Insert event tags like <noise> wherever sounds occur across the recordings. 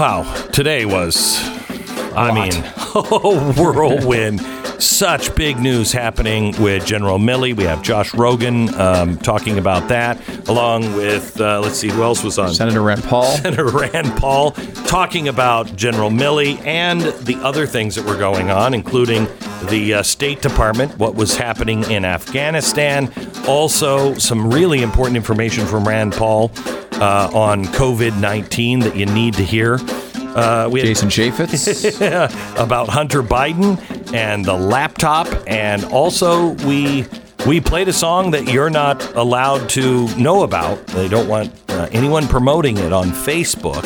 Wow, today was, I mean, <laughs> a whirlwind. Such big news happening with General Milley. We have Josh Rogin um, talking about that, along with, uh, let's see, who else was on? Senator Rand Paul. <laughs> Senator Rand Paul talking about General Milley and the other things that were going on, including the uh, State Department, what was happening in Afghanistan. Also, some really important information from Rand Paul uh, on COVID 19 that you need to hear. Uh, we had Jason Chaffetz. <laughs> about Hunter Biden and the laptop, and also we we played a song that you're not allowed to know about. They don't want uh, anyone promoting it on Facebook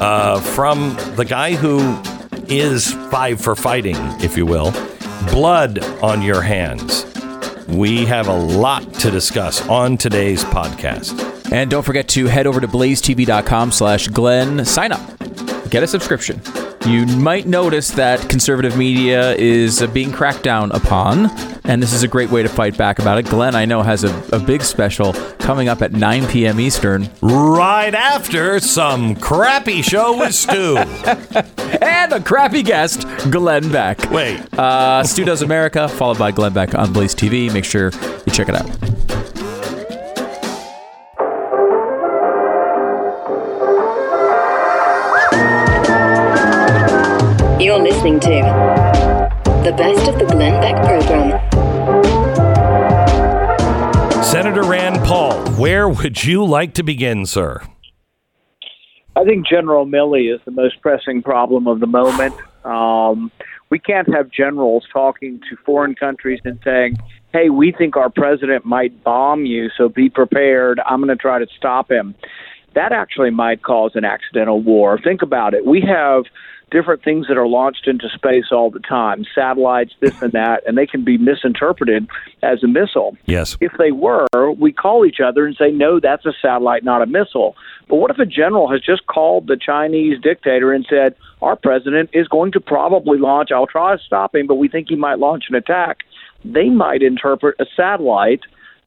uh, from the guy who is five for fighting, if you will. Blood on your hands. We have a lot to discuss on today's podcast. And don't forget to head over to blazetv.com slash Glenn. Sign up. Get a subscription. You might notice that conservative media is uh, being cracked down upon, and this is a great way to fight back about it. Glenn, I know, has a, a big special coming up at 9 p.m. Eastern, Right after some crappy show with Stu. <laughs> and a crappy guest, Glenn Beck. Wait, Uh, Stu Does America, followed by Glenn Beck on Blaze TV. Make sure you check it out. Listening to the best of the Glenn Beck program. Senator Rand Paul, where would you like to begin, sir? I think General Milley is the most pressing problem of the moment. Um, we can't have generals talking to foreign countries and saying, hey, we think our president might bomb you, so be prepared. I'm going to try to stop him. That actually might cause an accidental war. Think about it. We have different things that are launched into space all the time satellites, this and that, and they can be misinterpreted as a missile. Yes. If they were, we call each other and say, no, that's a satellite, not a missile. But what if a general has just called the Chinese dictator and said, our president is going to probably launch, I'll try to stop him, but we think he might launch an attack? They might interpret a satellite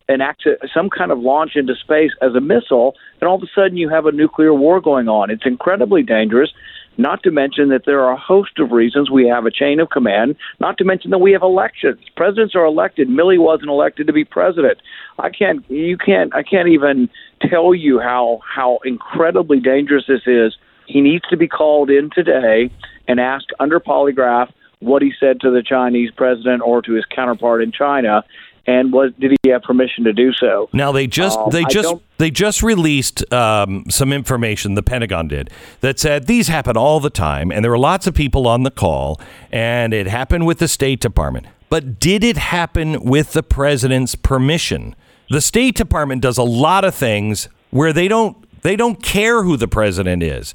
an act, some kind of launch into space as a missile, and all of a sudden you have a nuclear war going on. It's incredibly dangerous. Not to mention that there are a host of reasons we have a chain of command. Not to mention that we have elections. Presidents are elected. Milley wasn't elected to be president. I can't. You can't. I can't even tell you how how incredibly dangerous this is. He needs to be called in today and asked under polygraph what he said to the Chinese president or to his counterpart in China, and was did he have permission to do so? Now they just Um, they just they just released um, some information. The Pentagon did that said these happen all the time, and there were lots of people on the call, and it happened with the State Department. But did it happen with the president's permission? The State Department does a lot of things where they don't they don't care who the president is.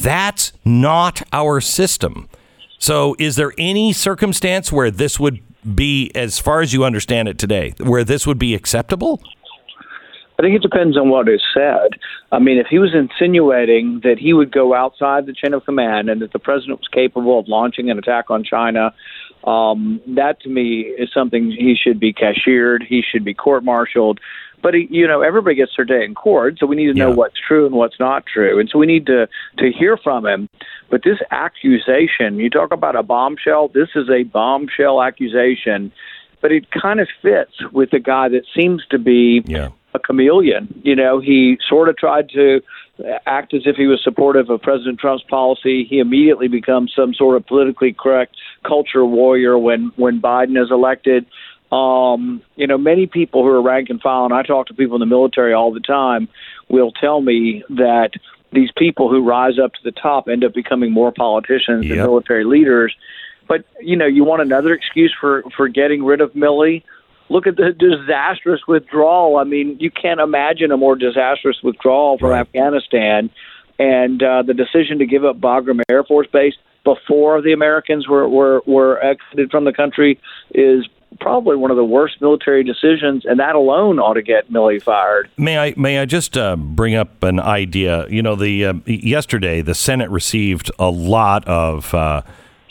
That's not our system. So, is there any circumstance where this would be, as far as you understand it today, where this would be acceptable? I think it depends on what is said. I mean, if he was insinuating that he would go outside the chain of command and that the president was capable of launching an attack on China, um, that to me is something he should be cashiered. He should be court-martialed. But he, you know, everybody gets their day in court, so we need to know Yeah. what's true and what's not true, and so we need to to hear from him. But this accusation, you talk about a bombshell. This is a bombshell accusation, but it kind of fits with a guy that seems to be Yeah. a chameleon. You know, he sort of tried to act as if he was supportive of President Trump's policy. He immediately becomes some sort of politically correct culture warrior when when Biden is elected. Um, you know, many people who are rank and file, and I talk to people in the military all the time, will tell me that these people who rise up to the top end up becoming more politicians Yep. military leaders. But you know, you want another excuse for for getting rid of Milley? Look at the disastrous withdrawal. I mean, you can't imagine a more disastrous withdrawal from Right. Afghanistan, and uh, the decision to give up Bagram Air Force Base before the Americans were were were exited from the country is probably one of the worst military decisions, and that alone ought to get Milley fired. May I may I just uh, bring up an idea? You know, the uh, yesterday the Senate received a lot of uh,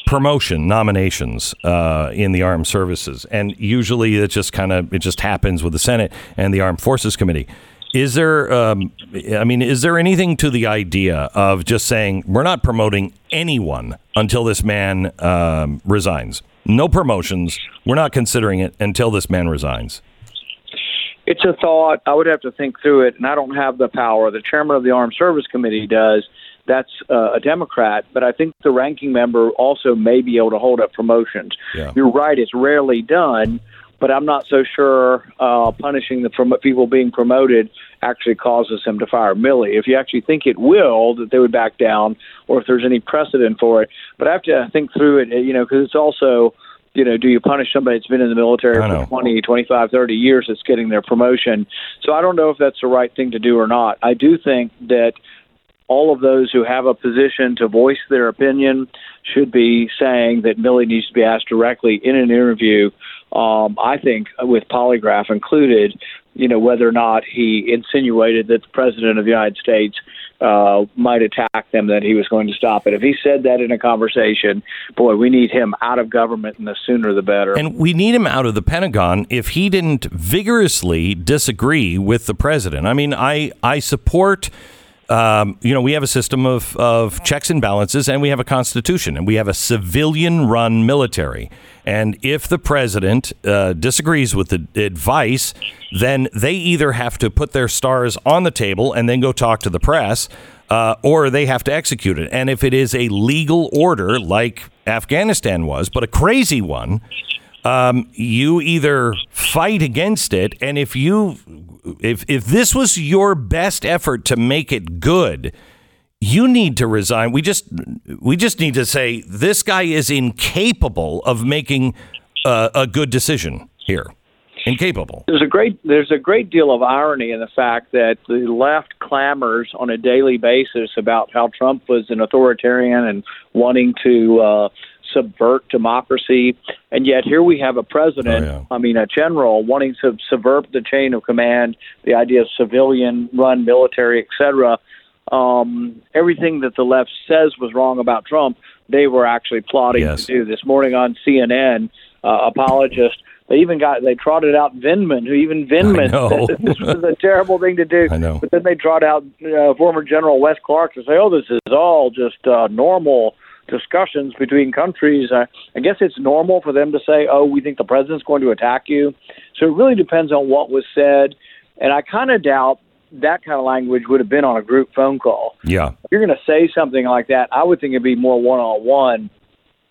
promotion nominations uh, in the armed services, and usually it just kind of it just happens with the Senate and the Armed Forces Committee. Is there, um, I mean, is there anything to the idea of just saying we're not promoting anyone until this man um, resigns? No promotions. We're not considering it until this man resigns. It's a thought. I would have to think through it, and I don't have the power. The chairman of the Armed Service Committee does. That's uh, a Democrat, but I think the ranking member also may be able to hold up promotions. Yeah. You're right; it's rarely done, but I'm not so sure uh, punishing the prom- people being promoted actually causes him to fire Milley. If you actually think it will, that they would back down, or if there's any precedent for it. But I have to think through it, you know, because it's also you know, do you punish somebody that's been in the military for 20, 25, 30 years that's getting their promotion? So I don't know if that's the right thing to do or not. I do think that all of those who have a position to voice their opinion should be saying that Milley needs to be asked directly in an interview. Um, I think with polygraph included, you know, whether or not he insinuated that the president of the United States uh, might attack them, that he was going to stop it. If he said that in a conversation, boy, we need him out of government, and the sooner the better. And we need him out of the Pentagon if he didn't vigorously disagree with the president. I mean, I, I support. Um, you know, we have a system of, of checks and balances, and we have a constitution, and we have a civilian run military. And if the president uh, disagrees with the advice, then they either have to put their stars on the table and then go talk to the press, uh, or they have to execute it. And if it is a legal order, like Afghanistan was, but a crazy one, um, you either fight against it, and if you if if this was your best effort to make it good, you need to resign. We just we just need to say this guy is incapable of making uh, a good decision here. Incapable. There's a great there's a great deal of irony in the fact that the left clamors on a daily basis about how Trump was an authoritarian and wanting to uh, subvert democracy, and yet here we have a president, Oh, yeah. I mean a general, wanting to subvert the chain of command, the idea of civilian-run military, etc. Um, everything that the left says was wrong about Trump, they were actually plotting Yes. to do. This morning on CNN, uh, apologists. They even got they trotted out Vindman, who even Vindman <laughs> said this was a terrible thing to do. I know. But then they trot out uh, former General Wes Clark to say, "Oh, this is all just uh, normal discussions between countries." Uh, I guess it's normal for them to say, "Oh, we think the president's going to attack you." So it really depends on what was said, and I kind of doubt that kind of language would have been on a group phone call Yeah. if you're going to say something like that, I would think it'd be more one on one.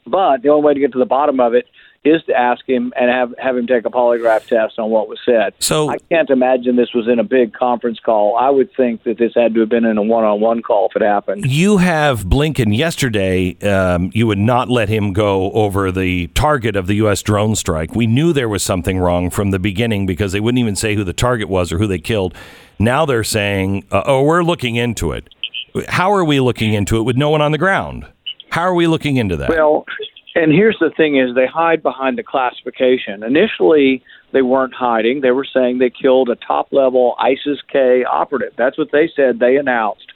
But the only way to get to the bottom of it is to ask him and have have him take a polygraph test on what was said. So I can't imagine this was in a big conference call. I would think that this had to have been in a one on one call if it happened. you have Blinken yesterday. Um, you would not let him go over the target of the U.S. drone strike. We knew there was something wrong from the beginning because they wouldn't even say who the target was or who they killed. Now they're saying, uh, "Oh, we're looking into it." How are we looking into it with no one on the ground? How are we looking into that? Well, and here's the thing: is they hide behind the classification. Initially, they weren't hiding; they were saying they killed a top-level ISIS-K operative. That's what they said. They announced,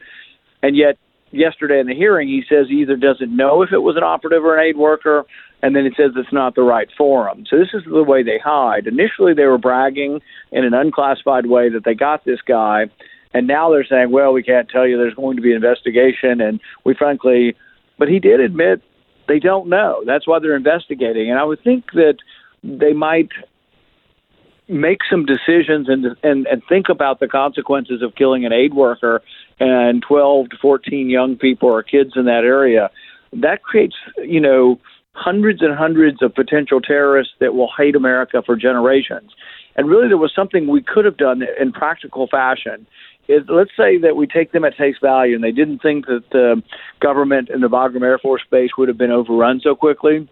and yet yesterday in the hearing, he says he either doesn't know if it was an operative or an aid worker, and then it says it's not the right forum. So this is the way they hide. Initially, they were bragging in an unclassified way that they got this guy. And now they're saying, well, we can't tell you. There's going to be an investigation, and we frankly, but he did admit they don't know. That's why they're investigating. And I would think that they might make some decisions and and and think about the consequences of killing an aid worker and 12 to 14 young people or kids in that area. That creates, you know, hundreds and hundreds of potential terrorists that will hate America for generations. And really, there was something we could have done in practical fashion. Is let's say that we take them at face value, and they didn't think that the government and the Bagram Air Force Base would have been overrun so quickly.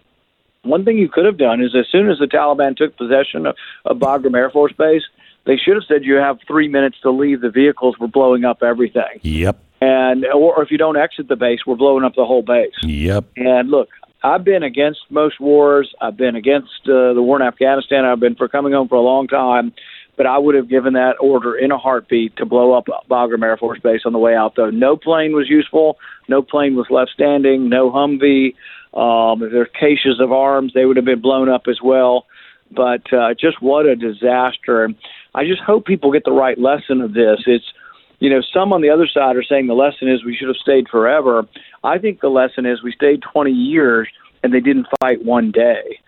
One thing you could have done is as soon as the Taliban took possession of, of Bagram Air Force Base, they should have said you have three minutes to leave. The vehicles were blowing up everything, yep. and or if you don't exit the base, we're blowing up the whole base. Yep. And look, I've been against most wars. I've been against uh, the war in Afghanistan. I've been for coming home for a long time. But I would have given that order in a heartbeat to blow up Bagram Air Force Base on the way out, though. No plane was useful. No plane was left standing. No Humvee. Um, if caches of arms, they would have been blown up as well. But uh, just what a disaster. I just hope people get the right lesson of this. It's you know, some on the other side are saying the lesson is we should have stayed forever. I think the lesson is we stayed 20 years and they didn't fight one day.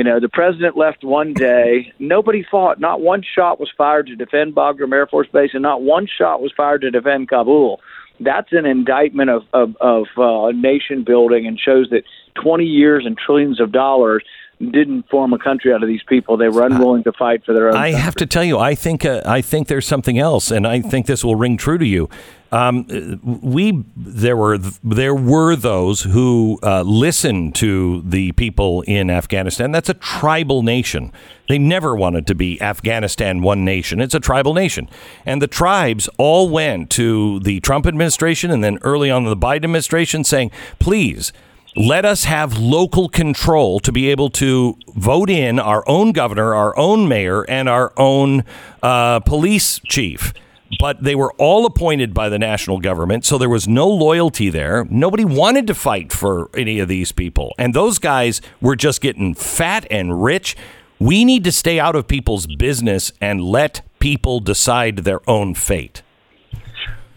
You know, the president left one day. Nobody fought. Not one shot was fired to defend Bagram Air Force Base, and not one shot was fired to defend Kabul. That's an indictment of of, of uh, nation building and shows that 20 years and trillions of dollars didn't form a country out of these people. They were unwilling to fight for their own. I country. have to tell you, I think uh, I think there's something else, and I think this will ring true to you. Um, we there were there were those who uh, listened to the people in Afghanistan. That's a tribal nation. They never wanted to be Afghanistan one nation. It's a tribal nation, and the tribes all went to the Trump administration and then early on the Biden administration saying, "Please." Let us have local control to be able to vote in our own governor, our own mayor, and our own uh, police chief. But they were all appointed by the national government, so there was no loyalty there. Nobody wanted to fight for any of these people. And those guys were just getting fat and rich. We need to stay out of people's business and let people decide their own fate.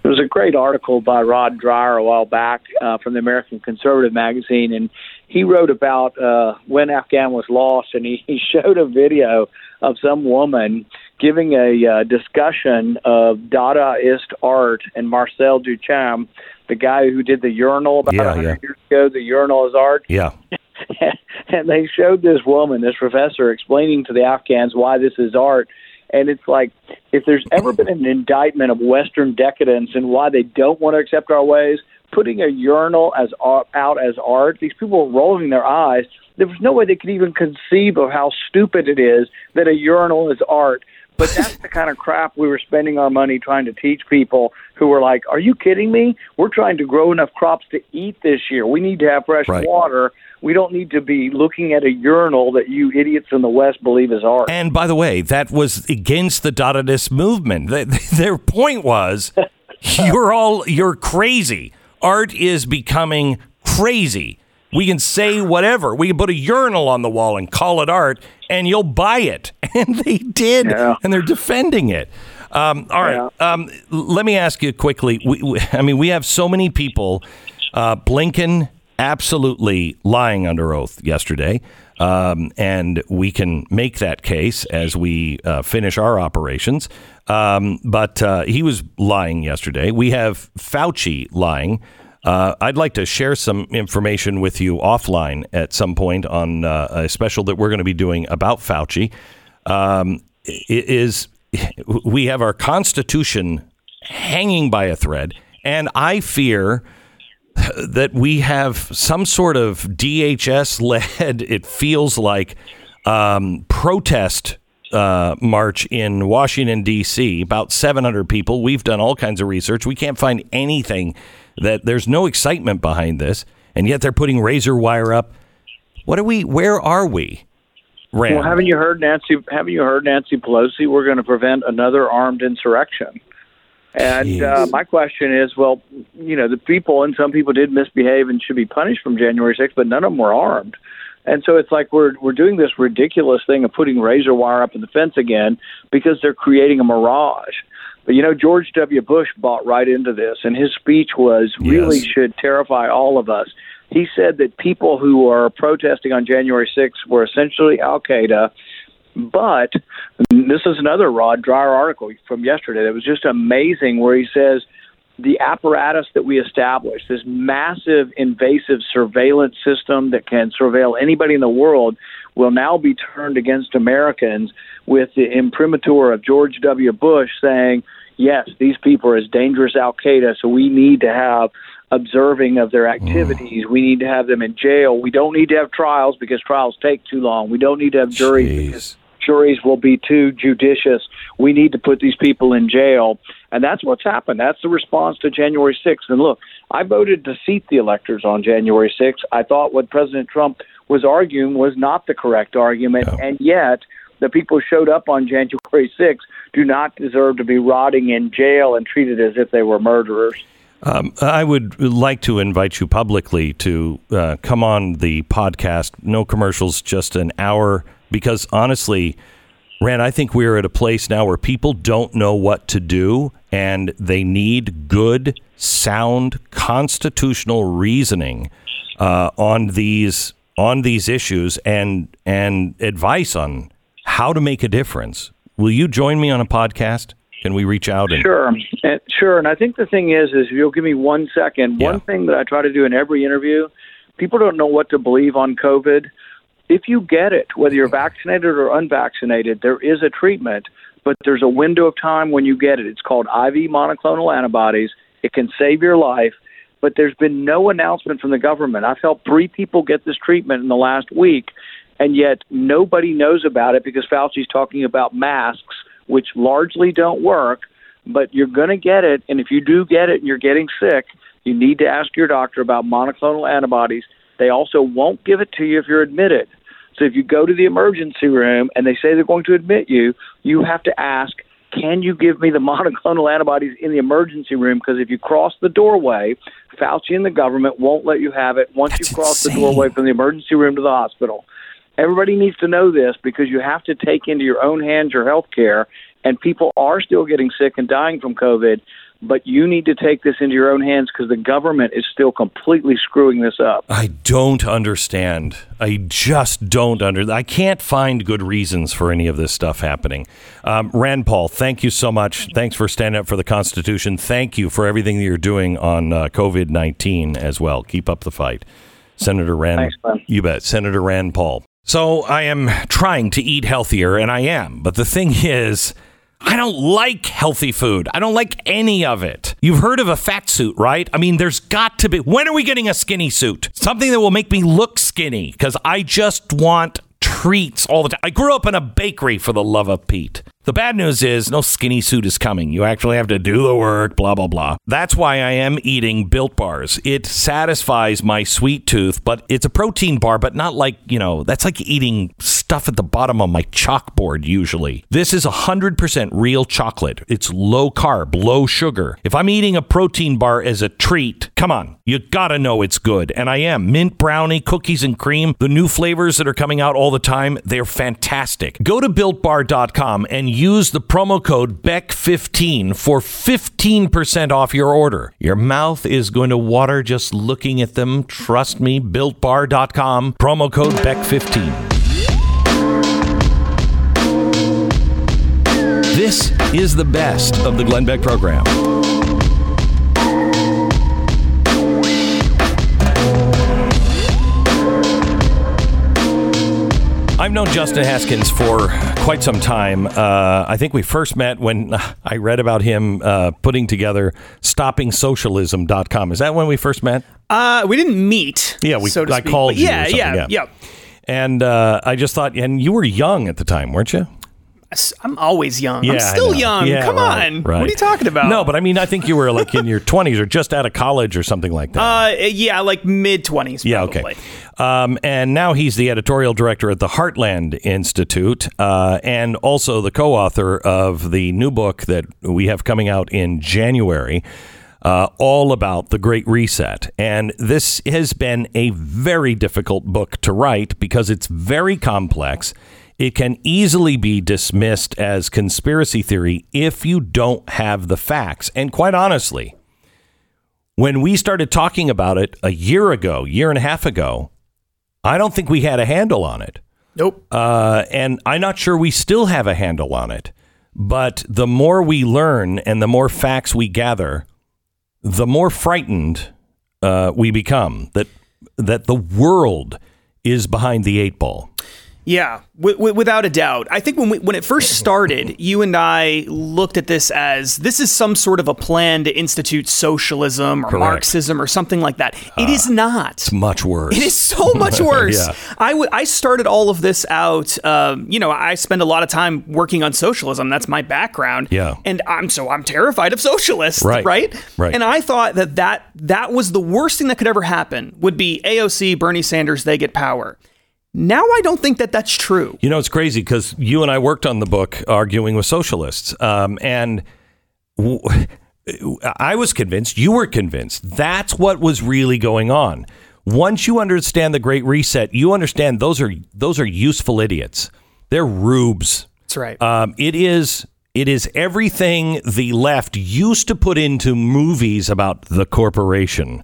There was a great article by Rod Dreher a while back uh, from the American Conservative magazine, and he wrote about uh, when Afghan was lost, and he, <laughs> he showed a video of some woman giving a uh, discussion of Dadaist art and Marcel Duchamp, the guy who did the urinal about Yeah, 100 yeah. years ago. The urinal is art. Yeah. <laughs> and they showed this woman, this professor, explaining to the Afghans why this is art. And it's like, if there's ever been an indictment of Western decadence and why they don't want to accept our ways, putting a urinal as art, out as art, these people were rolling their eyes. There was no way they could even conceive of how stupid it is that a urinal is art. But that's the kind of crap we were spending our money trying to teach people who were like, "Are you kidding me? We're trying to grow enough crops to eat this year. We need to have fresh Right. water. We don't need to be looking at a urinal that you idiots in the West believe is art." And by the way, that was against the Dadaist movement. Their point was, <laughs> you're all you're crazy. Art is becoming crazy. We can say whatever. We can put a urinal on the wall and call it art, and you'll buy it. <laughs> And they did, Yeah. and they're defending it. Um, all right. Um, let me ask you quickly. We, we, I mean, we have so many people. Uh, Blinken absolutely lying under oath yesterday. Um, and we can make that case as we uh, finish our operations. Um, but uh, he was lying yesterday. We have Fauci lying. Uh, I'd like to share some information with you offline at some point on uh, a special that we're going to be doing about Fauci. Um, is we have our Constitution hanging by a thread, and I fear that we have some sort of DHS led, <laughs> it feels like, um, protest uh, march in Washington, D.C., about 700 people. We've done all kinds of research. We can't find anything that there's no excitement behind this, and yet they're putting razor wire up. What are we? Where are we? Rand? Well, haven't you heard Nancy? Haven't you heard Nancy Pelosi? We're going to prevent another armed insurrection. And uh, my question is, well, you know, the people and some people did misbehave and should be punished from January 6th, but none of them were armed. And so it's like we're we're doing this ridiculous thing of putting razor wire up in the fence again because they're creating a mirage. But you know, George W. Bush bought right into this, and his speech was really should terrify all of us. He said that people who are protesting on January 6th were essentially Al Qaeda, but this is another Rod Dreher article from yesterday that was just amazing, where he says the apparatus that we established, this massive invasive surveillance system that can surveil anybody in the world, will now be turned against Americans with the imprimatur of George W. Bush saying, yes, these people are as dangerous Al Qaeda, so we need to have observing of their mm. activities. We need to have them in jail. We don't need to have trials because trials take too long. We don't need to have juries because juries will be too judicious. We need to put these people in jail. And that's what's happened. That's the response to January 6th. And look, I voted to seat the electors on January 6th. I thought what President Trump was arguing was not the correct argument. No. And yet, the people who showed up on January 6th do not deserve to be rotting in jail and treated as if they were murderers. Um, I would like to invite you publicly to uh, come on the podcast. No commercials, just an hour. Because honestly, Rand, I think we're at a place now where people don't know what to do and they need good, sound, constitutional reasoning uh, on these on these issues and and advice on how to make a difference. Will you join me on a podcast? Can we reach out and Sure, and, sure. And I think the thing is, is if you'll give me one second. Yeah. One thing that I try to do in every interview, people don't know what to believe on COVID. If you get it, whether you're vaccinated or unvaccinated, there is a treatment, but there's a window of time when you get it. It's called IV monoclonal antibodies. It can save your life, but there's been no announcement from the government. I've helped three people get this treatment in the last week, and yet nobody knows about it because Fauci's talking about masks, which largely don't work. But you're going to get it, and if you do get it and you're getting sick, you need to ask your doctor about monoclonal antibodies. They also won't give it to you if you're admitted. So if you go to the emergency room and they say they're going to admit you, you have to ask, can you give me the <laughs> monoclonal antibodies in the emergency room? Because if you cross the doorway, Fauci and the government won't let you have it once That's you cross insane. the doorway from the emergency room to the hospital. Everybody needs to know this because you have to take into your own hands your health care, and people are still getting sick and dying from COVID. But you need to take this into your own hands because the government is still completely screwing this up. I don't understand. I just don't under. I can't find good reasons for any of this stuff happening. Um, Rand Paul, thank you so much. Thanks for standing up for the Constitution. Thank you for everything that you're doing on uh, COVID nineteen as well. Keep up the fight, Senator Rand. Thanks, man. You bet, Senator Rand Paul. So I am trying to eat healthier, and I am. But the thing is. I don't like healthy food. I don't like any of it. You've heard of a fat suit, right? I mean, there's got to be. When are we getting a skinny suit? Something that will make me look skinny because I just want treats all the time. I grew up in a bakery for the love of Pete. The bad news is no skinny suit is coming. You actually have to do the work, blah, blah, blah. That's why I am eating built bars. It satisfies my sweet tooth, but it's a protein bar, but not like, you know, that's like eating stuff at the bottom of my chalkboard usually. This is 100% real chocolate. It's low carb, low sugar. If I'm eating a protein bar as a treat, come on, you gotta know it's good. And I am. Mint brownie, cookies and cream, the new flavors that are coming out all the time, they're fantastic. Go to builtbar.com and use the promo code BECK15 for 15% off your order. Your mouth is going to water just looking at them. Trust me, builtbar.com, promo code BECK15. This is the best of the Glenn Beck program. I've known Justin Haskins for quite some time. Uh, I think we first met when I read about him uh, putting together stoppingsocialism.com. Is that when we first met? Uh, we didn't meet. Yeah, we- so I speak, called you Yeah, yeah, yeah. yeah, And uh, I just thought, and you were young at the time, weren't you? I'm always young. Yeah, I'm still young. Yeah, Come right, on. right. What are you talking about? No, but I mean, I think you were like in your <laughs> 20s or just out of college or something like that. uh, yeah, like mid twenties. Yeah, okay. Um, and now he's the editorial director at the Heartland Institute uh, and also the co author of the new book that we have coming out in January. Uh, all about the Great Reset. And this has been a very difficult book to write because it's very complex. It can easily be dismissed as conspiracy theory if you don't have the facts. And quite honestly, when we started talking about it a year ago, year and a half ago, I don't think we had a handle on it. Nope. Uh, and I'm not sure we still have a handle on it. But the more we learn and the more facts we gather, the more frightened uh, we become that that the world is behind the eight ball. Yeah, w- w- without a doubt. I think when we, when it first started, you and I looked at this as this is some sort of a plan to institute socialism or Correct. Marxism or something like that. it is not. It's much worse. It is so much <laughs> worse. Yeah. I w- I started all of this out. Um, you know, I spend a lot of time working on socialism. That's my background. Yeah. and I'm so I'm terrified of socialists. Right. right, Right. And I thought that that that was the worst thing that could ever happen. Would be AOC, Bernie Sanders, they get power. Now I don't think that that's true. You know, it's crazy because you and I worked on the book arguing with socialists, um, and w- I was convinced, you were convinced. That's what was really going on. Once you understand the Great Reset, you understand those are those are useful idiots. They're rubes. That's right. Um, it is it is everything the left used to put into movies about the corporation.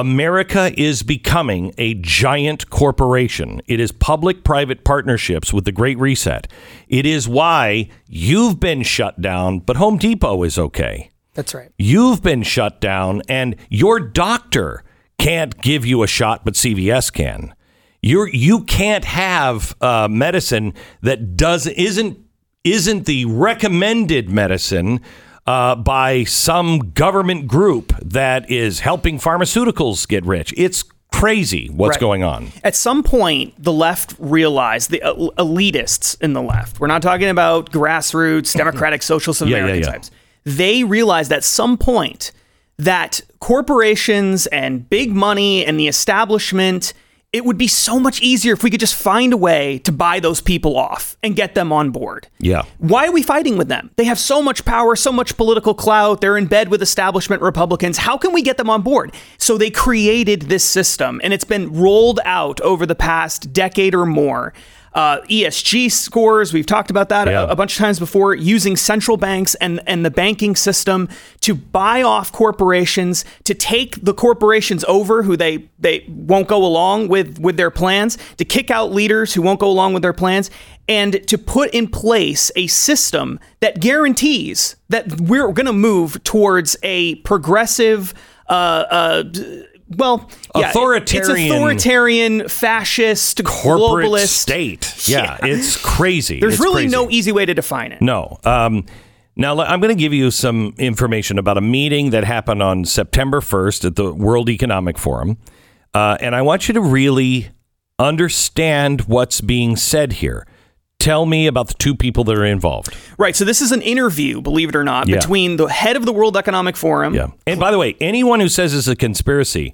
America is becoming a giant corporation. It is public private partnerships with the Great Reset. It is why you've been shut down, but Home Depot is okay. That's right. You've been shut down, and your doctor can't give you a shot, but CVS can. You're you can't have uh, medicine that does isn't isn't the recommended medicine uh, by some government group that is helping pharmaceuticals get rich. It's crazy what's Right. going on. At some point, the left realized the el- elitists in the left. We're not talking about grassroots, democratic, <clears throat> socialist Yeah, yeah, yeah. types. They realized at some point that corporations and big money and the establishment. It would be so much easier if we could just find a way to buy those people off and get them on board. Yeah. Why are we fighting with them? They have so much power, so much political clout. They're in bed with establishment Republicans. How can we get them on board? So they created this system, and it's been rolled out over the past decade or more. Uh, ESG scores, we've talked about that Yeah. a, a bunch of times before, using central banks and, and the banking system to buy off corporations, to take the corporations over who they, they won't go along with, with their plans, to kick out leaders who won't go along with their plans, and to put in place a system that guarantees that we're going to move towards a progressive, uh, uh, well, yeah, Authoritarian- It's authoritarian, fascist, Corporate globalist state. <laughs> Yeah, it's crazy. There's It's really crazy. no easy way to define it. No. Um, now, I'm going to give you some information about a meeting that happened on September 1st at the World Economic Forum. Uh, and I want you to really understand what's being said here. Tell me about the two people that are involved. Right. So this is an interview, believe it or not, Yeah. between the head of the World Economic Forum. Yeah. And by the way, anyone who says it's a conspiracy,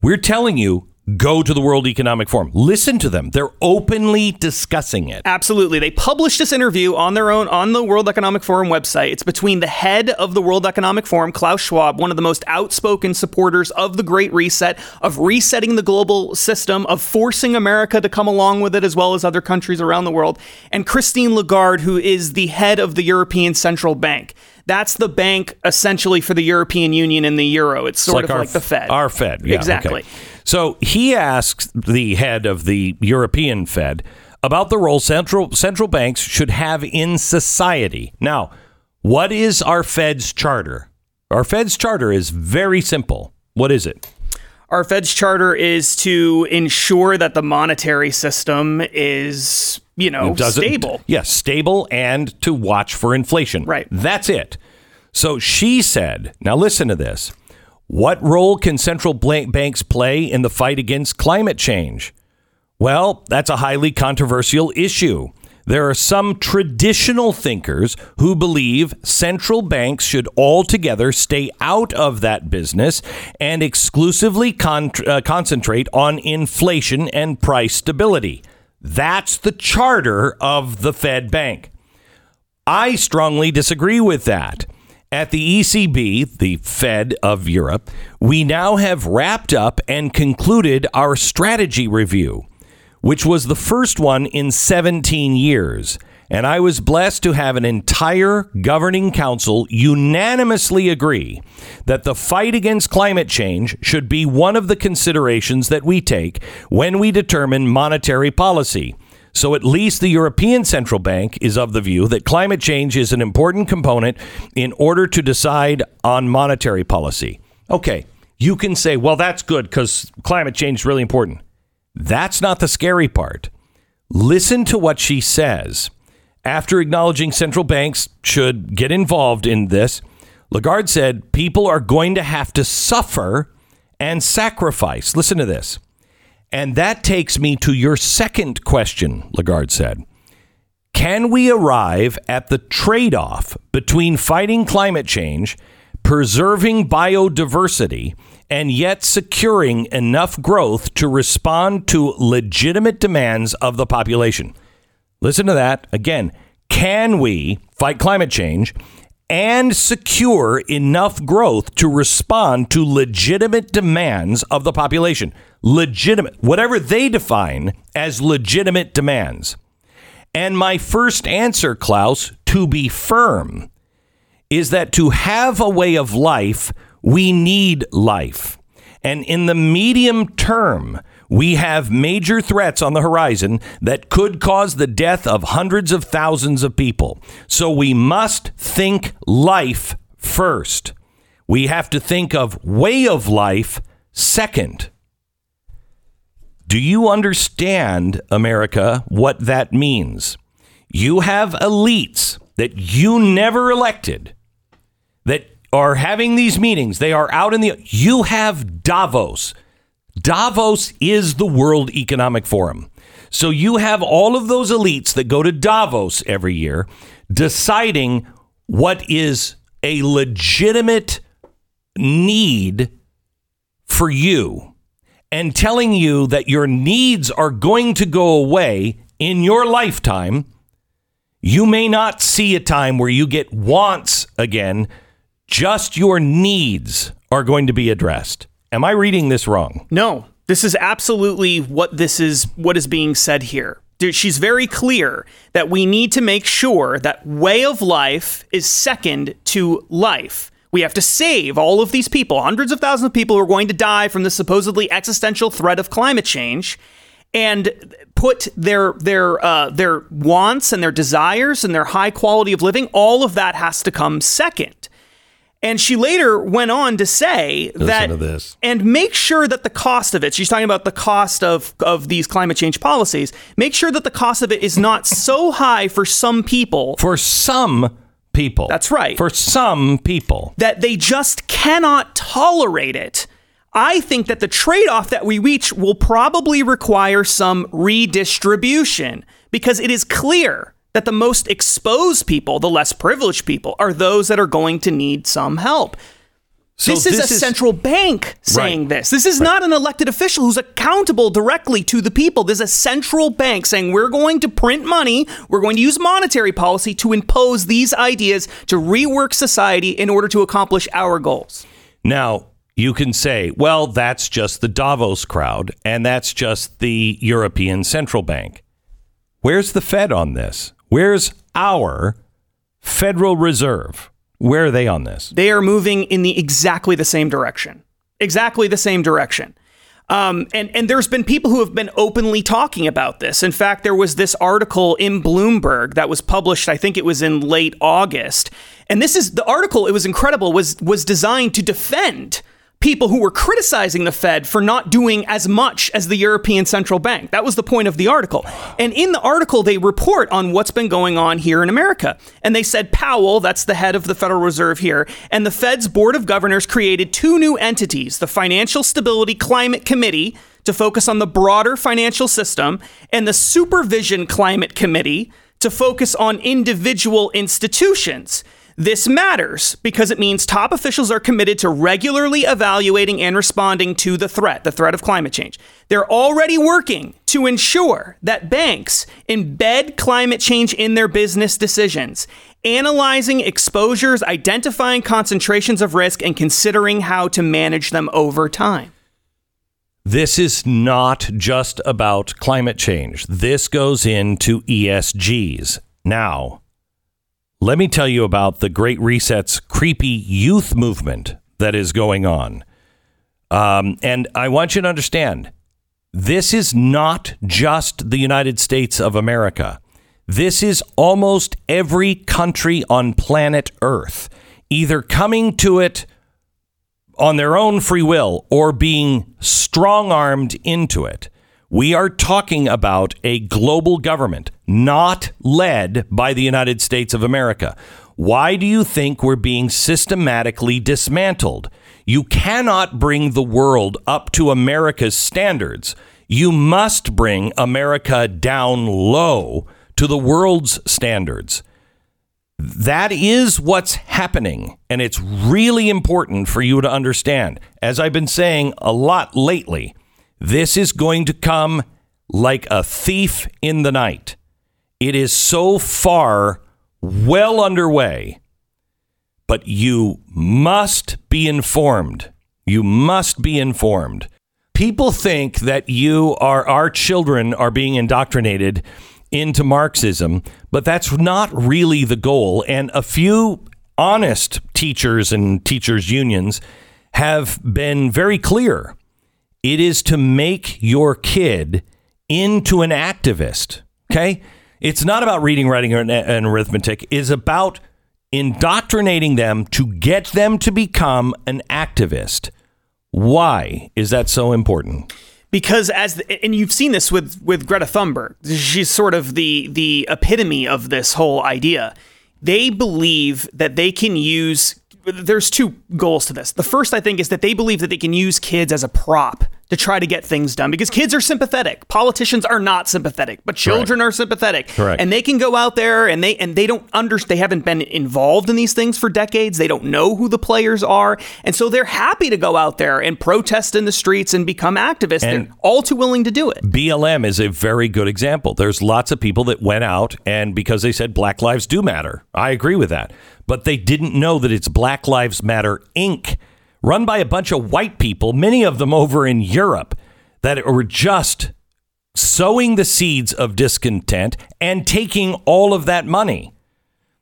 we're telling you go to the World Economic Forum. Listen to them. They're openly discussing it. Absolutely. They published this interview on their own on the World Economic Forum website. It's between the head of the World Economic Forum, Klaus Schwab, one of the most outspoken supporters of the Great Reset, of resetting the global system, of forcing America to come along with it as well as other countries around the world, and Christine Lagarde, who is the head of the European Central Bank. That's the bank essentially for the European Union and the euro. It's sort of our, like the Fed. Our Fed. Yeah, Exactly. okay. So he asks the head of the European Fed about the role central central banks should have in society. Now, what is our Fed's charter? Our Fed's charter is very simple. What is it? Our Fed's charter is to ensure that the monetary system is, you know, stable. Yes, stable and to watch for inflation. Right. That's it. So she said, now listen to this. What role can central banks play in the fight against climate change? Well, that's a highly controversial issue. There are some traditional thinkers who believe central banks should altogether stay out of that business and exclusively con- uh, concentrate on inflation and price stability. That's the charter of the Fed Bank. I strongly disagree with that. At the ECB, the Fed of Europe, we now have wrapped up and concluded our strategy review, which was the first one in 17 years. And I was blessed to have an entire governing council unanimously agree that the fight against climate change should be one of the considerations that we take when we determine monetary policy. So at least the European Central Bank is of the view that climate change is an important component in order to decide on monetary policy. Okay, you can say, well, that's good because climate change is really important. That's not the scary part. Listen to what she says. After acknowledging central banks should get involved in this, Lagarde said people are going to have to suffer and sacrifice. Listen to this. And that takes me to your second question, Lagarde said. Can we arrive at the trade off between fighting climate change, preserving biodiversity, and yet securing enough growth to respond to legitimate demands of the population? Listen to that. Again, can we fight climate change and secure enough growth to respond to legitimate demands of the population? Legitimate, whatever they define as legitimate demands. And my first answer, Klaus, to be firm, is that to have a way of life, we need life. And in the medium term, we have major threats on the horizon that could cause the death of hundreds of thousands of people. So we must think life first. We have to think of way of life second. Do you understand, America, what that means? You have elites that you never elected that are having these meetings. They are out in the. You have Davos. Davos is the World Economic Forum. So you have all of those elites that go to Davos every year deciding what is a legitimate need for you and telling you that your needs are going to go away in your lifetime. You may not see a time where you get wants again, just your needs are going to be addressed. Am I reading this wrong? No, this is absolutely what this is what is being said here. She's very clear that we need to make sure that way of life is second to life. We have to save all of these people, hundreds of thousands of people who are going to die from the supposedly existential threat of climate change, and put their their uh, their wants and their desires and their high quality of living. All of that has to come second. And she later went on to say that to and make sure that the cost of it, she's talking about the cost of, of these climate change policies, make sure that the cost of it is not so high for some people For some people. That's right. For some people. that they just cannot tolerate it. I think that the trade off that we reach will probably require some redistribution because it is clear that the most exposed people, the less privileged people, are those that are going to need some help. So this is a central bank saying Right. this. This is not an elected official who's accountable directly to the people. This is a central bank saying we're going to print money, we're going to use monetary policy to impose these ideas to rework society in order to accomplish our goals. Now, you can say, well, that's just the Davos crowd and that's just the European Central Bank. Where's the Fed on this? Where's our Federal Reserve? Where are they on this? They are moving in the exactly the same direction. Exactly the same direction. Um, and and there's been people who have been openly talking about this. In fact, there was this article in Bloomberg that was published. I think it was in late August. And this is the article. It was incredible. was was designed to defend people who were criticizing the Fed for not doing as much as the European Central Bank. That was the point of the article. And in the article, they report on what's been going on here in America. And they said Powell, that's the head of the Federal Reserve here, and the Fed's Board of Governors created two new entities the Financial Stability Climate Committee to focus on the broader financial system, and the Supervision Climate Committee to focus on individual institutions. This matters because it means top officials are committed to regularly evaluating and responding to the threat, the threat of climate change. They're already working to ensure that banks embed climate change in their business decisions, analyzing exposures, identifying concentrations of risk, and considering how to manage them over time. This is not just about climate change. This goes into ESGs. Now, let me tell you about the Great Reset's creepy youth movement that is going on. Um, and I want you to understand this is not just the United States of America. This is almost every country on planet Earth either coming to it on their own free will or being strong armed into it. We are talking about a global government not led by the United States of America. Why do you think we're being systematically dismantled? You cannot bring the world up to America's standards. You must bring America down low to the world's standards. That is what's happening. And it's really important for you to understand. As I've been saying a lot lately, this is going to come like a thief in the night. It is so far well underway, but you must be informed. You must be informed. People think that you are, our children are being indoctrinated into Marxism, but that's not really the goal. And a few honest teachers and teachers' unions have been very clear. It is to make your kid into an activist. Okay. It's not about reading, writing, and, arithmetic. It's about indoctrinating them to get them to become an activist. Why is that so important? because as the, and you've seen this with with Greta Thunberg she's sort of the the epitome of this whole idea they believe that they can use there's two goals to this the first i think is that they believe that they can use kids as a prop to try to get things done because kids are sympathetic. Politicians are not sympathetic, but children Correct. are sympathetic. Correct. And they can go out there and they and they don't understand they haven't been involved in these things for decades. They don't know who the players are. And so they're happy to go out there and protest in the streets and become activists. And- they're all too willing to do it. BLM is a very good example. There's lots of people that went out and because they said Black Lives do matter. I agree with that. But they didn't know that it's Black Lives Matter Inc., run by a bunch of white people, many of them over in Europe, that were just sowing the seeds of discontent and taking all of that money.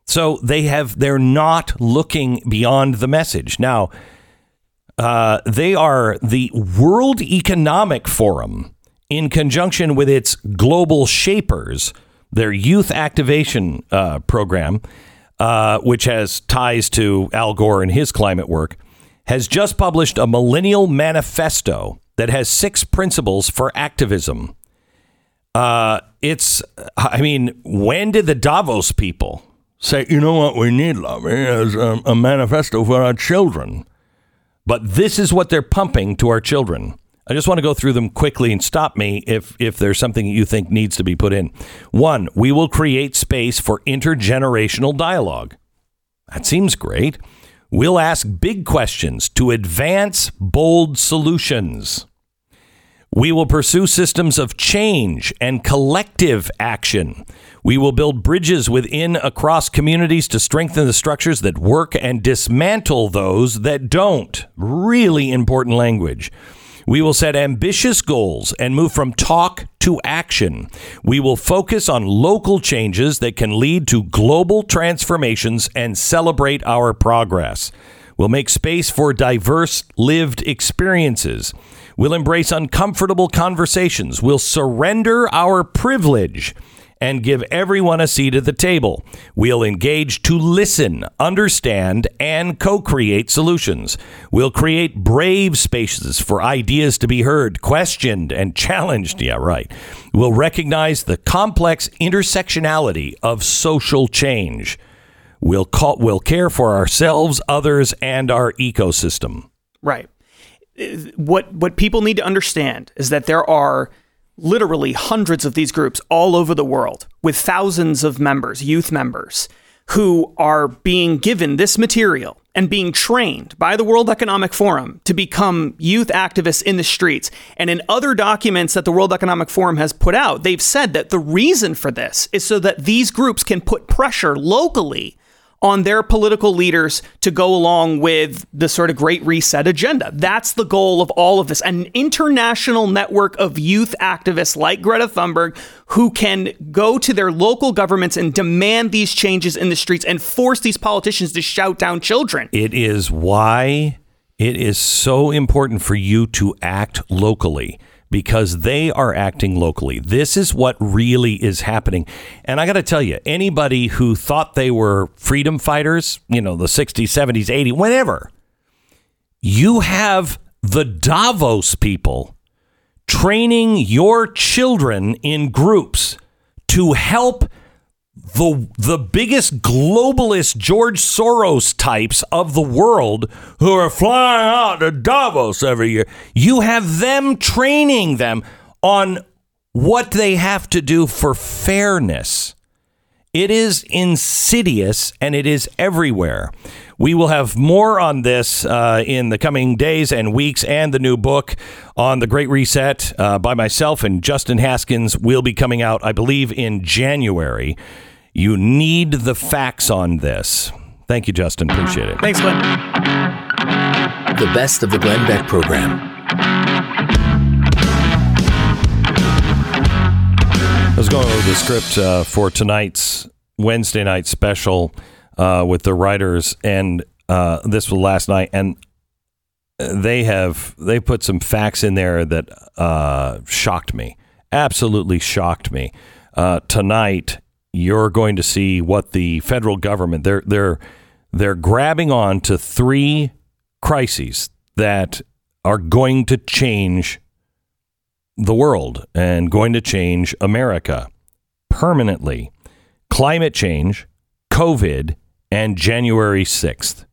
So they have they're not looking beyond the message. Now, uh, they are the World Economic Forum in conjunction with its Global Shapers, their youth activation uh, program, uh, which has ties to Al Gore and his climate work, has just published a millennial manifesto that has six principles for activism. Uh, it's, I mean, when did the Davos people say, you know what we need, Lovey, is a, a manifesto for our children? But this is what they're pumping to our children. I just want to go through them quickly and stop me if if there's something you think needs to be put in. One, we will create space for intergenerational dialogue. That seems great. We'll ask big questions to advance bold solutions. We will pursue systems of change and collective action. We will build bridges within across communities to strengthen the structures that work and dismantle those that don't. Really important language. We will set ambitious goals and move from talk to action. We will focus on local changes that can lead to global transformations and celebrate our progress. We'll make space for diverse lived experiences. We'll embrace uncomfortable conversations. We'll surrender our privilege and give everyone a seat at the table. We'll engage to listen, understand, and co create solutions. We'll create brave spaces for ideas to be heard, questioned, and challenged. Yeah, right. We'll recognize the complex intersectionality of social change. We'll, call, we'll care for ourselves, others, and our ecosystem. Right. What what people need to understand is that there are literally hundreds of these groups all over the world with thousands of members, youth members, who are being given this material and being trained by the World Economic Forum to become youth activists in the streets. And in other documents that the World Economic Forum has put out, they've said that the reason for this is so that these groups can put pressure locally on their political leaders to go along with the sort of great reset agenda. That's the goal of all of this. An international network of youth activists like Greta Thunberg who can go to their local governments and demand these changes in the streets and force these politicians to shout down children. It is why it is so important for you to act locally because they are acting locally. This is what really is happening. And I got to tell you, anybody who thought they were freedom fighters, you know, the 60s, 70s, 80s, whenever, you have the Davos people training your children in groups to help the the biggest globalist George Soros types of the world who are flying out to Davos every year. You have them training them on what they have to do for fairness. It is insidious and it is everywhere. We will have more on this uh, in the coming days and weeks, and the new book on the Great Reset uh, by myself and Justin Haskins will be coming out, I believe, in January. You need the facts on this. Thank you, Justin. Appreciate it. Thanks, Glenn. The best of the Glenn Beck program. Let's go over the script uh, for tonight's Wednesday night special uh, with the writers, and uh, this was last night, and they have they put some facts in there that uh, shocked me, absolutely shocked me. Uh, tonight, you're going to see what the federal government they're they're they're grabbing on to three crises that are going to change the world and going to change America permanently climate change, COVID, and January 6th.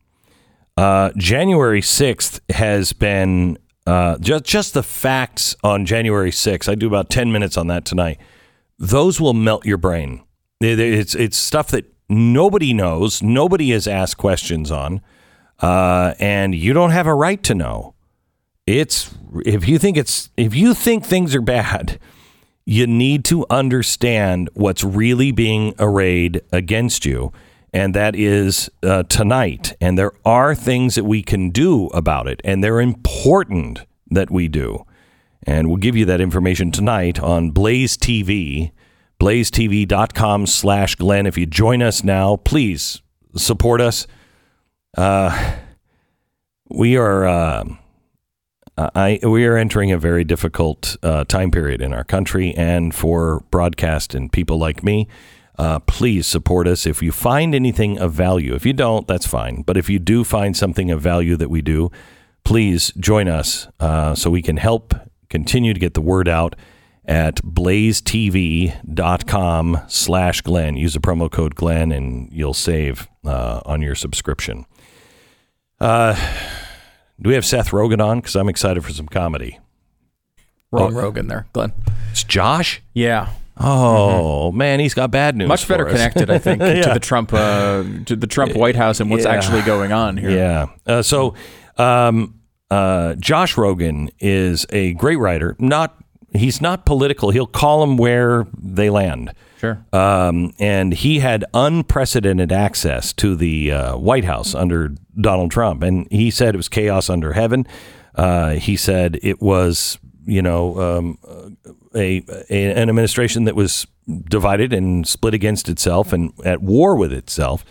Uh, January 6th has been uh, just, just the facts on January 6th. I do about 10 minutes on that tonight. Those will melt your brain. It- It's, it's stuff that nobody knows, nobody has asked questions on, uh, and you don't have a right to know. It's if you think it's if you think things are bad, you need to understand what's really being arrayed against you, and that is uh, tonight. And there are things that we can do about it, and they're important that we do. And we'll give you that information tonight on Blaze TV, blazetv.com slash Glenn. If you join us now, please support us. Uh, we are. Uh, I we are entering a very difficult uh, time period in our country and for broadcast and people like me. Uh, please support us if you find anything of value. If you don't, that's fine. But if you do find something of value that we do, please join us uh, so we can help continue to get the word out at blazetv.com slash Glenn. Use the promo code Glenn and you'll save uh, on your subscription. Uh, do we have Seth Rogen on? Because I'm excited for some comedy. Wrong Rogan there, Glenn. It's Josh? Yeah. Oh, man, he's got bad news. Much better us. connected, I think, <laughs> to the Trump uh, to the Trump White House and what's Yeah. actually going on here. Yeah. Uh, so, um, uh, Josh Rogin is a great writer. Not he's not political. He'll call them where they land. Sure. Um, and he had unprecedented access to the uh, White House under Donald Trump, and he said it was chaos under heaven. Uh, he said it was, you know, um, a, a an administration that was divided and split against itself and at war with itself.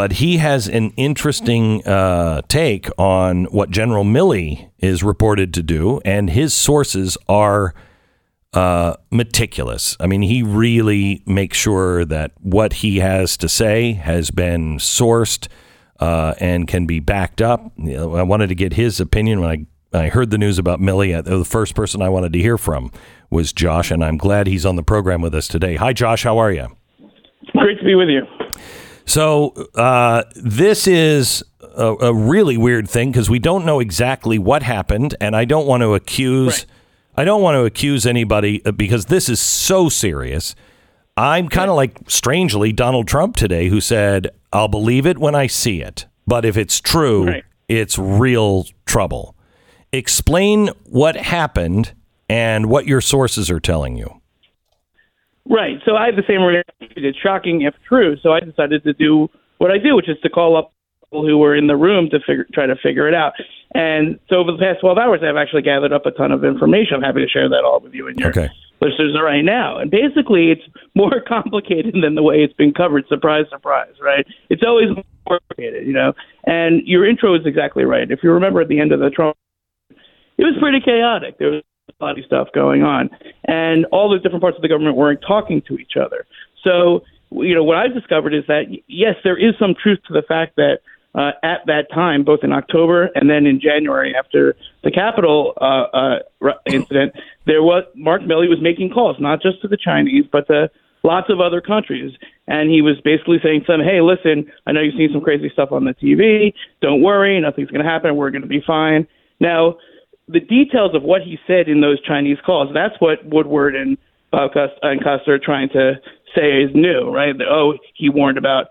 But he has an interesting uh, take on what General Milley is reported to do, and his sources are uh, meticulous. I mean, he really makes sure that what he has to say has been sourced uh, and can be backed up. I wanted to get his opinion when I. I heard the news about Milley. The first person I wanted to hear from was Josh, and I'm glad he's on the program with us today. Hi, Josh. How are you? Great to be with you. So uh, this is a, a really weird thing because we don't know exactly what happened, and I don't want to accuse. I don't want to accuse anybody uh, because this is so serious. I'm kind of like strangely Donald Trump today, who said, "I'll believe it when I see it, but if it's true, Right. it's real trouble." Explain what happened and what your sources are telling you. Right. So I had the same reaction. It's shocking if true. So I decided to do what I do, which is to call up people who were in the room to figure, try to figure it out. And so over the past 12 hours, I've actually gathered up a ton of information. I'm happy to share that all with you and your Okay. listeners right now. And basically, it's more <laughs> complicated than the way it's been covered. Surprise, surprise, right? It's always more complicated, you know. And your intro is exactly right. If you remember at the end of the Trump, it was pretty chaotic. There was of stuff going on, and all the different parts of the government weren't talking to each other. So, you know, what I've discovered is that yes, there is some truth to the fact that uh, at that time, both in October and then in January after the Capitol uh, uh, incident, there was Mark Milley was making calls not just to the Chinese but to lots of other countries, and he was basically saying to them, "Hey, listen, I know you've seen some crazy stuff on the TV. Don't worry, nothing's going to happen. We're going to be fine." Now, the details of what he said in those Chinese calls, that's what Woodward and Bob Cust- and Custer are trying to say is new, right? That, oh, he warned about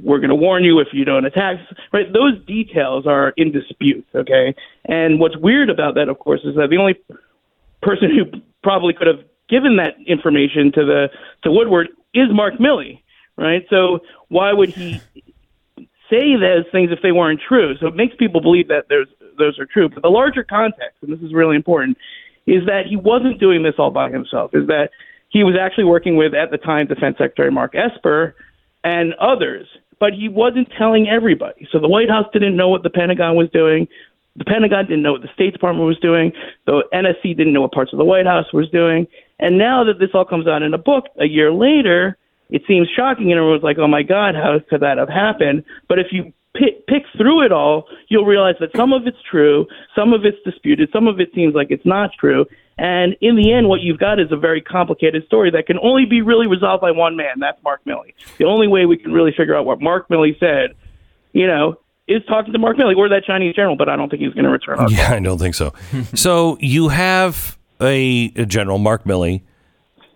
we're going to warn you if you don't attack, right? Those details are in dispute, okay? And what's weird about that, of course, is that the only person who probably could have given that information to the to Woodward is Mark Milley, right? So why would he say those things if they weren't true? So it makes people believe that there's those are true. But the larger context, and this is really important, is that he wasn't doing this all by himself. Is that he was actually working with at the time Defense Secretary Mark Esper and others, but he wasn't telling everybody. So the White House didn't know what the Pentagon was doing. The Pentagon didn't know what the State Department was doing. The NSC didn't know what parts of the White House was doing. And now that this all comes out in a book a year later, it seems shocking, and everyone's like, "Oh my God, how could that have happened?" But if you pick, pick through it all, you'll realize that some of it's true, some of it's disputed, some of it seems like it's not true. And in the end, what you've got is a very complicated story that can only be really resolved by one man. That's Mark Milley. The only way we can really figure out what Mark Milley said, you know, is talking to Mark Milley or that Chinese general. But I don't think he's going to return. Our Yeah, I don't think so. <laughs> so you have a, a general, Mark Milley,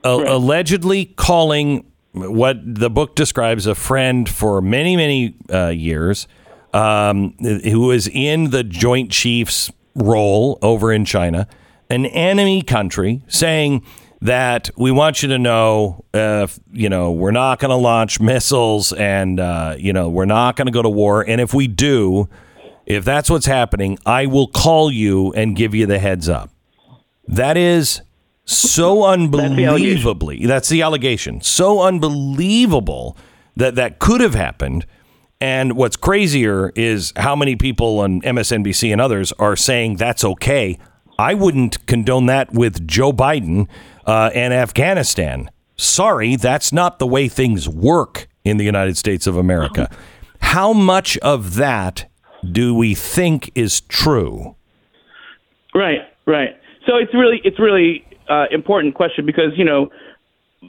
a- allegedly calling what the book describes a friend for many, many uh, years, um, who was in the Joint Chiefs role over in China, an enemy country, saying that we want you to know, uh, you know, we're not going to launch missiles, and uh, you know, we're not going to go to war, and if we do, if that's what's happening, I will call you and give you the heads up. That is so <laughs> unbelievably. That's the allegation. So unbelievable that that could have happened. And what's crazier is how many people on MSNBC and others are saying that's okay. I wouldn't condone that with Joe Biden uh, and Afghanistan. Sorry, that's not the way things work in the United States of America. How much of that do we think is true? Right, right. So it's really it's really uh, important question because you know,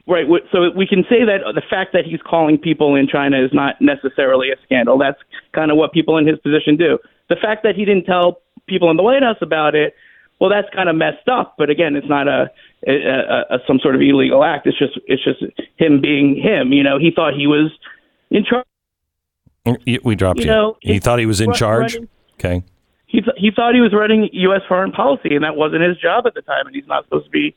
right. So we can say that the fact that he's calling people in China is not necessarily a scandal. That's kind of what people in his position do. The fact that he didn't tell people in the White House about it, well, that's kind of messed up. But again, it's not a, a, a, a some sort of illegal act. It's just it's just him being him. You know, he thought he was in charge. We dropped you. You know, he thought he was in charge. Okay. He th- he thought he was running U.S. foreign policy, and that wasn't his job at the time, and he's not supposed to be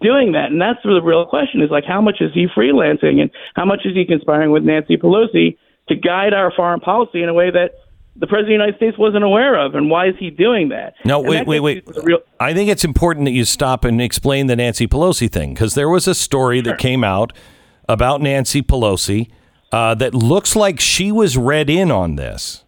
doing that. And that's the real question: is like how much is he freelancing, and how much is he conspiring with Nancy Pelosi to guide our foreign policy in a way that the president of the United States wasn't aware of, and why is he doing that? No, And wait, that wait, wait. Real, I think it's important that you stop and explain the Nancy Pelosi thing because there was a story that came out about Nancy Pelosi uh, that looks like she was read in on this.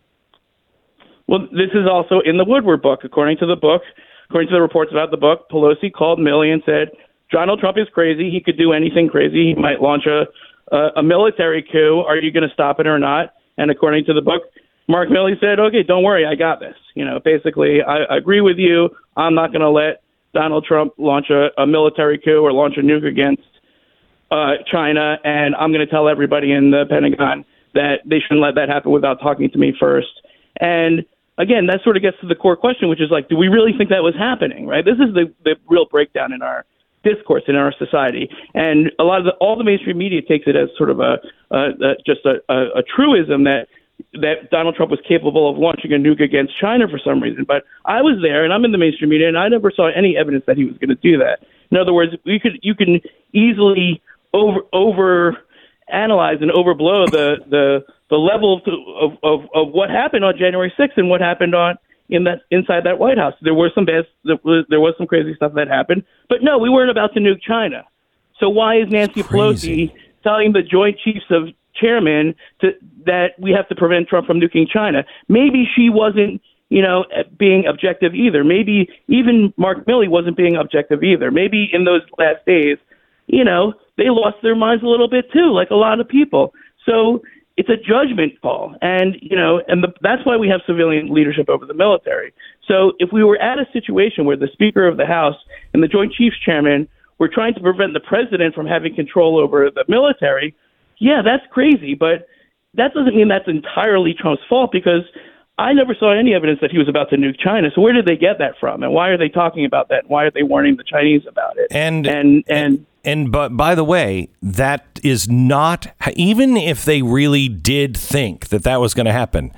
Well, this is also in the Woodward book. According to the book, according to the reports about the book, Pelosi called Milley and said, Donald Trump is crazy. He could do anything crazy. He might launch a, a, a military coup. Are you going to stop it or not? And according to the book, Mark Milley said, okay, don't worry. I got this. You know, basically, I, I agree with you. I'm not going to let Donald Trump launch a, a military coup or launch a nuke against uh, China, and I'm going to tell everybody in the Pentagon that they shouldn't let that happen without talking to me first. And again, that sort of gets to the core question, which is like, do we really think that was happening? Right? This is the the real breakdown in our discourse in our society, and a lot of the, all the mainstream media takes it as sort of a, a, a just a, a, a truism that that Donald Trump was capable of launching a nuke against China for some reason. But I was there, and I'm in the mainstream media, and I never saw any evidence that he was going to do that. In other words, we could you can easily over over analyze and overblow the the the level of, of of what happened on January 6th and what happened on in that inside that White House. There were some bad, there was, there was some crazy stuff that happened, but no, we weren't about to nuke China. So why is Nancy Pelosi telling the Joint Chiefs of Chairmen to that we have to prevent Trump from nuking China? Maybe she wasn't. You know, being objective either. Maybe even Mark Milley wasn't being objective either. Maybe in those last days, you know, they lost their minds a little bit too, like a lot of people. So it's a judgment call, and you know, and the, that's why we have civilian leadership over the military. So if we were at a situation where the Speaker of the House and the Joint Chiefs Chairman were trying to prevent the president from having control over the military, yeah, that's crazy, but that doesn't mean that's entirely Trump's fault because I never saw any evidence that he was about to nuke China. So where did they get that from, and why are they talking about that? Why are they warning the Chinese about it? And and and and but by the way, that is not even if they really did think that that was going to happen.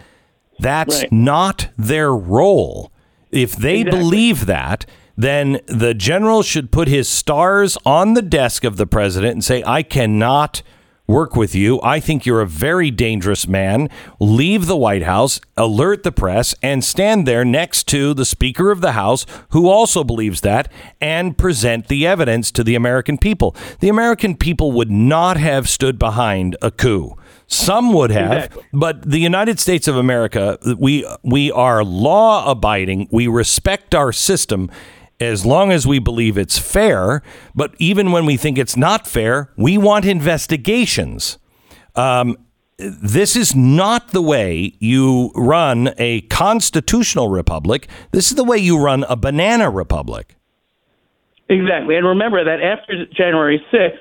That's Right. not their role. If they Exactly. believe that, then the general should put his stars on the desk of the president and say, "I cannot work with you. I think you're a very dangerous man. Leave the White House, alert the press, and stand there next to the Speaker of the House, who also believes that, and present the evidence to the American people. The American people would not have stood behind a coup. Some would have, Exactly. but the United States of America, we we are law abiding. We respect our system as long as we believe it's fair. But even when we think it's not fair, we want investigations. Um, this is not the way you run a constitutional republic. This is the way you run a banana republic. Exactly. And remember that after January 6th,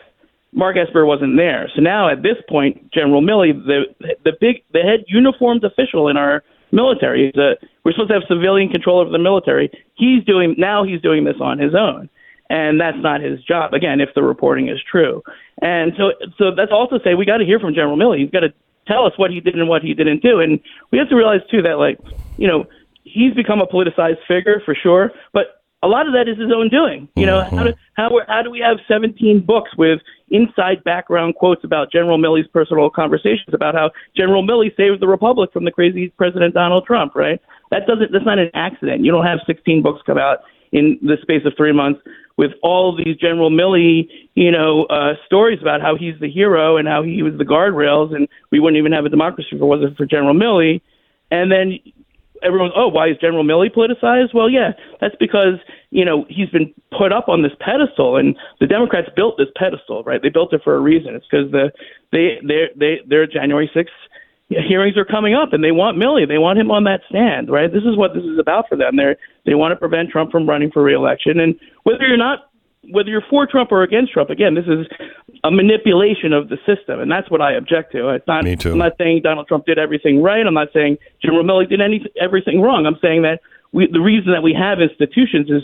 Mark Esper wasn't there. So now at this point, General Milley, the the big the head uniformed official in our military, the, we're supposed to have civilian control over the military. He's doing now he's doing this on his own. And that's not his job. Again, if the reporting is true. And so so that's also say we got to hear from General Milley. He's got to tell us what he did and what he didn't do. And we have to realize too that like, you know, he's become a politicized figure for sure, but a lot of that is his own doing. You know, how do how how do we have 17 books with inside background quotes about General Milley's personal conversations about how General Milley saved the republic from the crazy President Donald Trump, right? That doesn't that's not an accident. You don't have 16 books come out in the space of 3 months with all these General Milley, you know, uh, stories about how he's the hero and how he was the guardrails and we wouldn't even have a democracy if it wasn't for General Milley. And then everyone's, oh, why is General Milley politicized? Well, yeah, that's because you know he's been put up on this pedestal, and the Democrats built this pedestal, right? They built it for a reason. It's because the they they they their January sixth hearings are coming up, and they want Milley. They want him on that stand, right? This is what this is about for them. They they want to prevent Trump from running for reelection, and whether you're not whether you're for Trump or against Trump, again, this is a manipulation of the system, and that's what I object to. It's not, Me too. I'm not saying Donald Trump did everything right. I'm not saying General Milley did any everything wrong. I'm saying that we, the reason that we have institutions is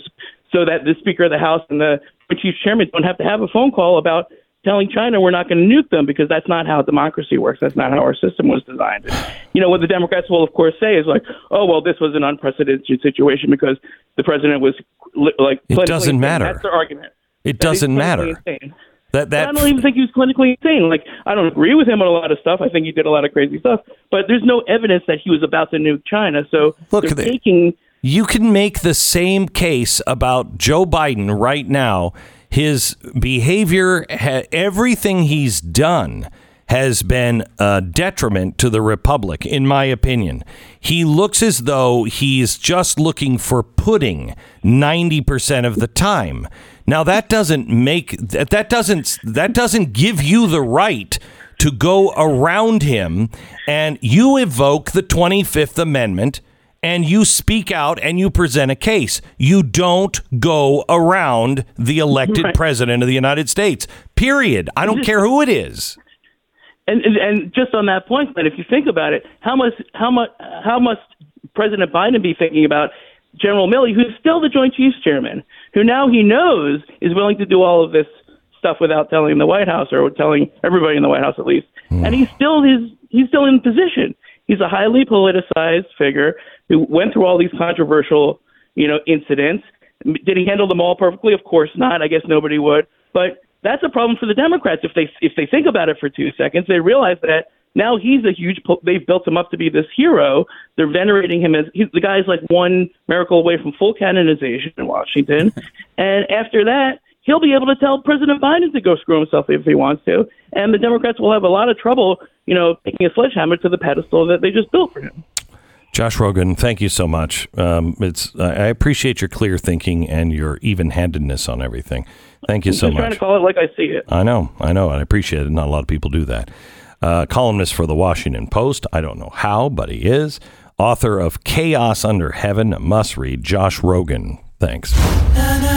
so that the Speaker of the House and the Chief Chairman don't have to have a phone call about telling China we're not going to nuke them because that's not how democracy works. That's not how our system was designed. You know what the Democrats will of course say is like, oh well, this was an unprecedented situation because the president was li- like. It doesn't matter. That's their argument. It doesn't matter. insane. That But I don't even think he was clinically insane. Like I don't agree with him on a lot of stuff. I think he did a lot of crazy stuff, but there's no evidence that he was about to nuke China. So Look, they're they- taking You can make the same case about Joe Biden right now. His behavior, everything he's done, has been a detriment to the republic, in my opinion. He looks as though he's just looking for pudding 90% of the time. Now that doesn't make that that doesn't that doesn't give you the right to go around him and you evoke the 25th amendment and you speak out and you present a case. You don't go around the elected Right. president of the United States. Period. I don't care who it is. And, and and just on that point, but if you think about it, how much how much how must President Biden be thinking about General Milley, who's still the Joint Chiefs Chairman, who now he knows is willing to do all of this stuff without telling the White House or telling everybody in the White House at least, and he's still his he's still in position. He's a highly politicized figure who went through all these controversial, you know, incidents. Did he handle them all perfectly? Of course not. I guess nobody would. But that's a problem for the Democrats. If they if they think about it for two seconds, they realize that now he's a huge. They've built him up to be this hero. They're venerating him as he's, the guy's like one miracle away from full canonization in Washington. <laughs> and after that, he'll be able to tell President Biden to go screw himself if he wants to. And the Democrats will have a lot of trouble, you know, taking a sledgehammer to the pedestal that they just built for him. Josh Rogin, thank you so much. Um, it's I appreciate your clear thinking and your even-handedness on everything. Thank you so just trying much. to call it like I see it. I know, I know, and I appreciate it. Not a lot of people do that. Uh, columnist for the Washington Post. I don't know how, but he is. Author of Chaos Under Heaven, a must read. Josh Rogin. Thanks. Na na